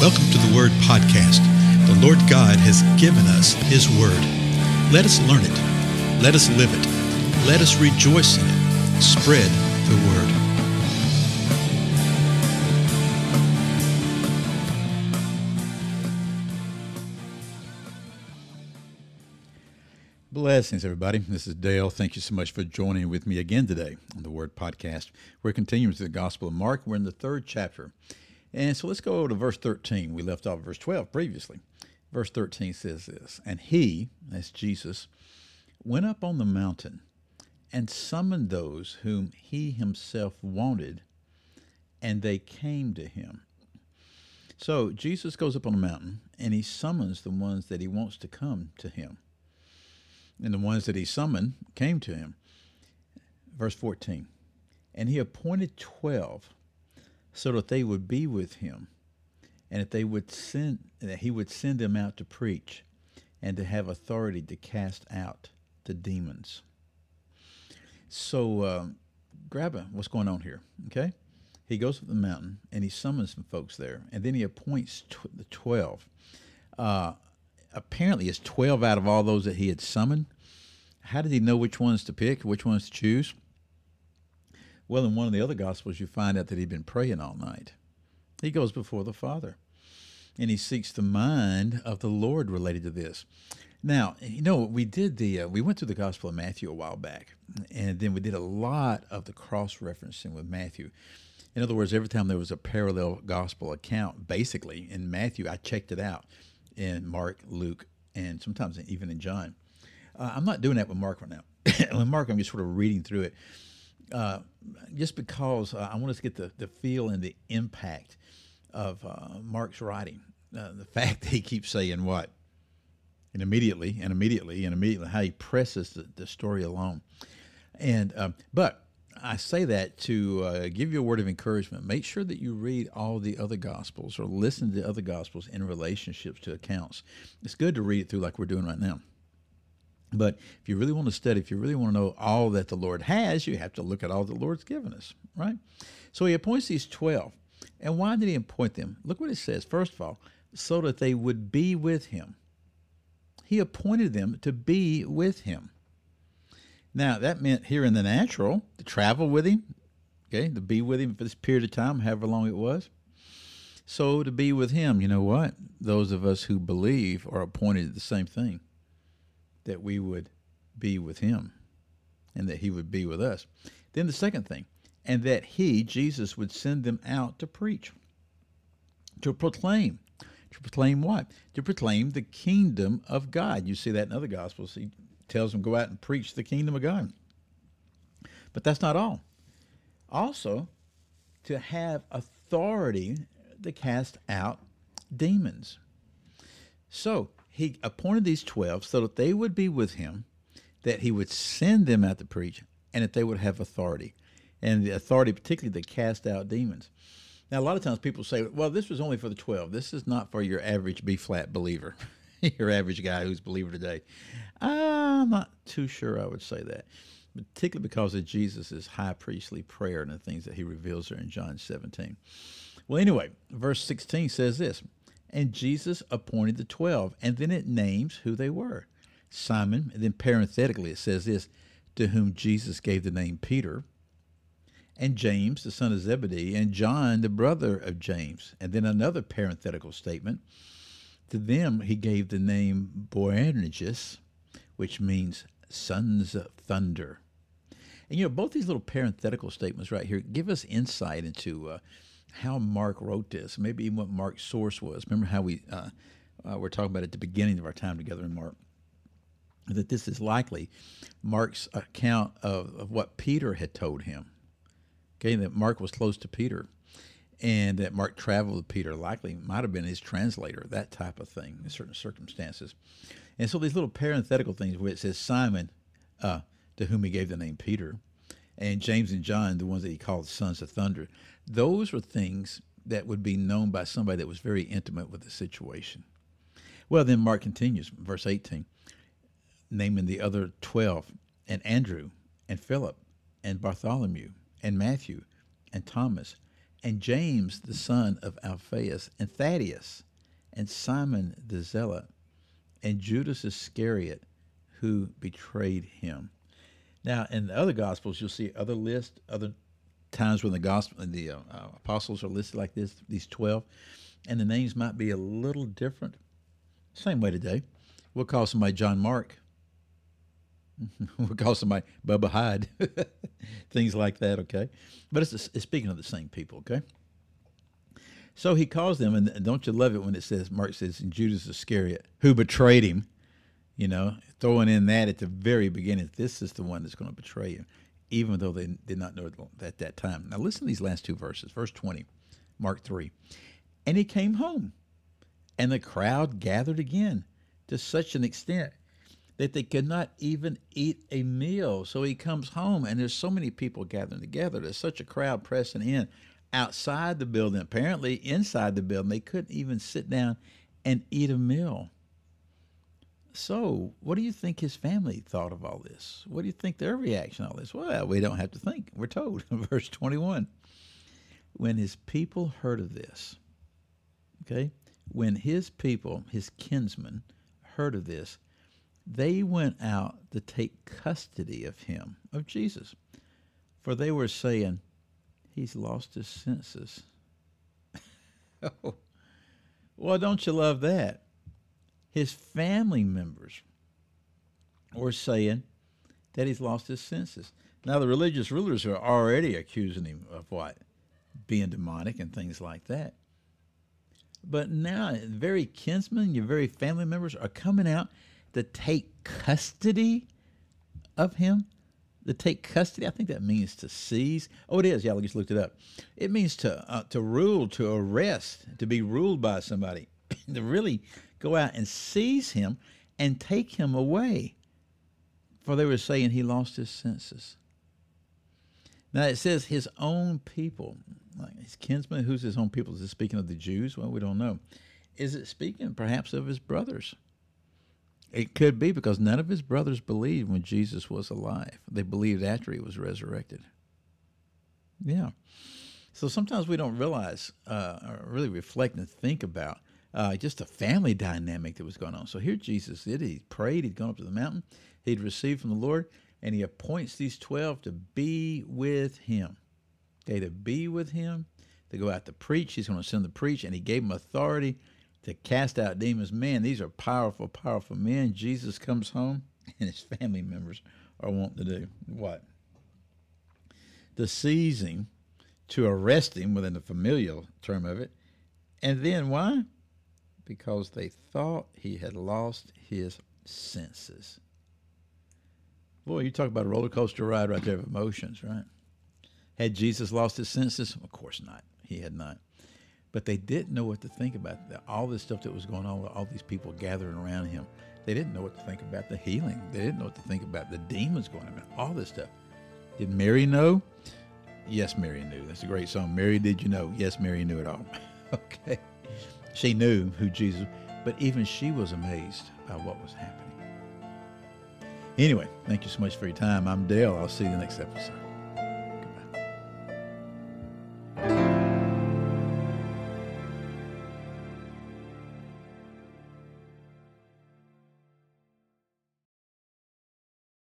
Welcome to the Word Podcast. The Lord God has given us His Word. Let us learn it. Let us live it. Let us rejoice in it. Spread the Word. Blessings, everybody. This is Dale. Thank you so much for joining with me again today on the Word Podcast. We're continuing to the Gospel of Mark. We're in the third chapter. And so let's go over to verse 13. We left off verse 12 previously. Verse 13 says this And he, that's Jesus, went up on the mountain and summoned those whom he himself wanted, and they came to him. So Jesus goes up on the mountain and he summons the ones that he wants to come to him and the ones that he summoned came to him. Verse 14 And he appointed twelve so that they would be with him, and that they would send that he would send them out to preach and to have authority to cast out the demons. So uh, grab a, what's going on here, okay? He goes up the mountain and he summons some folks there, and then he appoints tw- the twelve. Uh, apparently it's 12 out of all those that he had summoned. How did he know which ones to pick, which ones to choose? Well, in one of the other Gospels, you find out that he'd been praying all night. He goes before the Father and he seeks the mind of the Lord related to this. Now, you know, we did the, uh, we went through the Gospel of Matthew a while back, and then we did a lot of the cross referencing with Matthew. In other words, every time there was a parallel gospel account, basically in Matthew, I checked it out in Mark, Luke, and sometimes even in John. Uh, I'm not doing that with Mark right now. with Mark, I'm just sort of reading through it, uh, just because uh, I want us to get the, the feel and the impact of uh, Mark's writing. Uh, the fact that he keeps saying what, and immediately, and immediately, and immediately, how he presses the, the story along. And um, but I say that to uh, give you a word of encouragement. Make sure that you read all the other Gospels or listen to the other Gospels in relationships to accounts. It's good to read it through like we're doing right now. But if you really want to study, if you really want to know all that the Lord has, you have to look at all the Lord's given us, right? So he appoints these 12. And why did he appoint them? Look what it says. First of all, so that they would be with him. He appointed them to be with him. Now, that meant here in the natural, to travel with him, okay, to be with him for this period of time, however long it was. So to be with him, you know what? Those of us who believe are appointed to the same thing that we would be with him and that he would be with us. Then the second thing, and that he, Jesus, would send them out to preach, to proclaim. To proclaim what? To proclaim the kingdom of God. You see that in other gospels. He tells them go out and preach the kingdom of God. But that's not all. Also, to have authority to cast out demons. So he appointed these 12 so that they would be with him, that he would send them out to preach, and that they would have authority. And the authority, particularly to cast out demons. Now, a lot of times people say, well, this was only for the 12. This is not for your average B flat believer, your average guy who's a believer today. I'm not too sure I would say that, particularly because of Jesus' high priestly prayer and the things that he reveals there in John 17. Well, anyway, verse 16 says this And Jesus appointed the 12, and then it names who they were Simon, and then parenthetically it says this to whom Jesus gave the name Peter and James, the son of Zebedee, and John, the brother of James. And then another parenthetical statement. To them he gave the name Boanerges, which means sons of thunder. And you know, both these little parenthetical statements right here give us insight into uh, how Mark wrote this, maybe even what Mark's source was. Remember how we uh, uh, were talking about at the beginning of our time together in Mark? That this is likely Mark's account of, of what Peter had told him Okay, that Mark was close to Peter, and that Mark traveled with Peter. Likely might have been his translator, that type of thing in certain circumstances. And so these little parenthetical things where it says Simon, uh, to whom he gave the name Peter, and James and John, the ones that he called sons of thunder, those were things that would be known by somebody that was very intimate with the situation. Well, then Mark continues, verse 18, naming the other 12, and Andrew, and Philip, and Bartholomew, and Matthew, and Thomas, and James, the son of Alphaeus, and Thaddeus, and Simon the Zealot, and Judas Iscariot, who betrayed him. Now, in the other Gospels, you'll see other lists, other times when the gospel, the uh, uh, apostles are listed like this, these twelve, and the names might be a little different. Same way today. We'll call somebody John Mark. we'll call somebody Bubba Hyde. Things like that, okay? But it's, it's speaking of the same people, okay? So he calls them, and don't you love it when it says, Mark says, in Judas Iscariot, who betrayed him, you know, throwing in that at the very beginning, this is the one that's going to betray you, even though they did not know it at that time. Now listen to these last two verses. Verse 20, Mark 3. And he came home, and the crowd gathered again to such an extent that they could not even eat a meal. So he comes home, and there's so many people gathering together. There's such a crowd pressing in outside the building. Apparently, inside the building, they couldn't even sit down and eat a meal. So, what do you think his family thought of all this? What do you think their reaction to all this? Well, we don't have to think. We're told. In verse 21. When his people heard of this, okay, when his people, his kinsmen, heard of this, they went out to take custody of him, of Jesus. For they were saying, He's lost his senses. oh, well, don't you love that? His family members were saying that he's lost his senses. Now, the religious rulers are already accusing him of what? Being demonic and things like that. But now, very kinsmen, your very family members are coming out to take custody of him. To take custody, I think that means to seize. Oh, it is. Yeah, I just looked it up. It means to uh, to rule, to arrest, to be ruled by somebody, to really go out and seize him and take him away. For they were saying he lost his senses. Now it says his own people, like his kinsmen. Who's his own people? Is it speaking of the Jews? Well, we don't know. Is it speaking perhaps of his brothers? It could be because none of his brothers believed when Jesus was alive. They believed after he was resurrected. Yeah. So sometimes we don't realize, uh, or really reflect and think about uh, just a family dynamic that was going on. So here Jesus did. He prayed. He'd gone up to the mountain. He'd received from the Lord, and he appoints these 12 to be with him. Okay, to be with him, to go out to preach. He's going to send them to preach, and he gave them authority to cast out demons. Man, these are powerful, powerful men. Jesus comes home, and his family members are wanting to do what? The seizing to arrest him within the familial term of it. And then why? Because they thought he had lost his senses. Boy, you talk about a roller coaster ride right there of emotions, right? Had Jesus lost his senses? Of course not. He had not but they didn't know what to think about all this stuff that was going on with all these people gathering around him. They didn't know what to think about the healing. They didn't know what to think about the demons going on, all this stuff. Did Mary know? Yes, Mary knew. That's a great song. Mary, did you know? Yes, Mary knew it all. okay. She knew who Jesus but even she was amazed by what was happening. Anyway, thank you so much for your time. I'm Dale. I'll see you the next episode.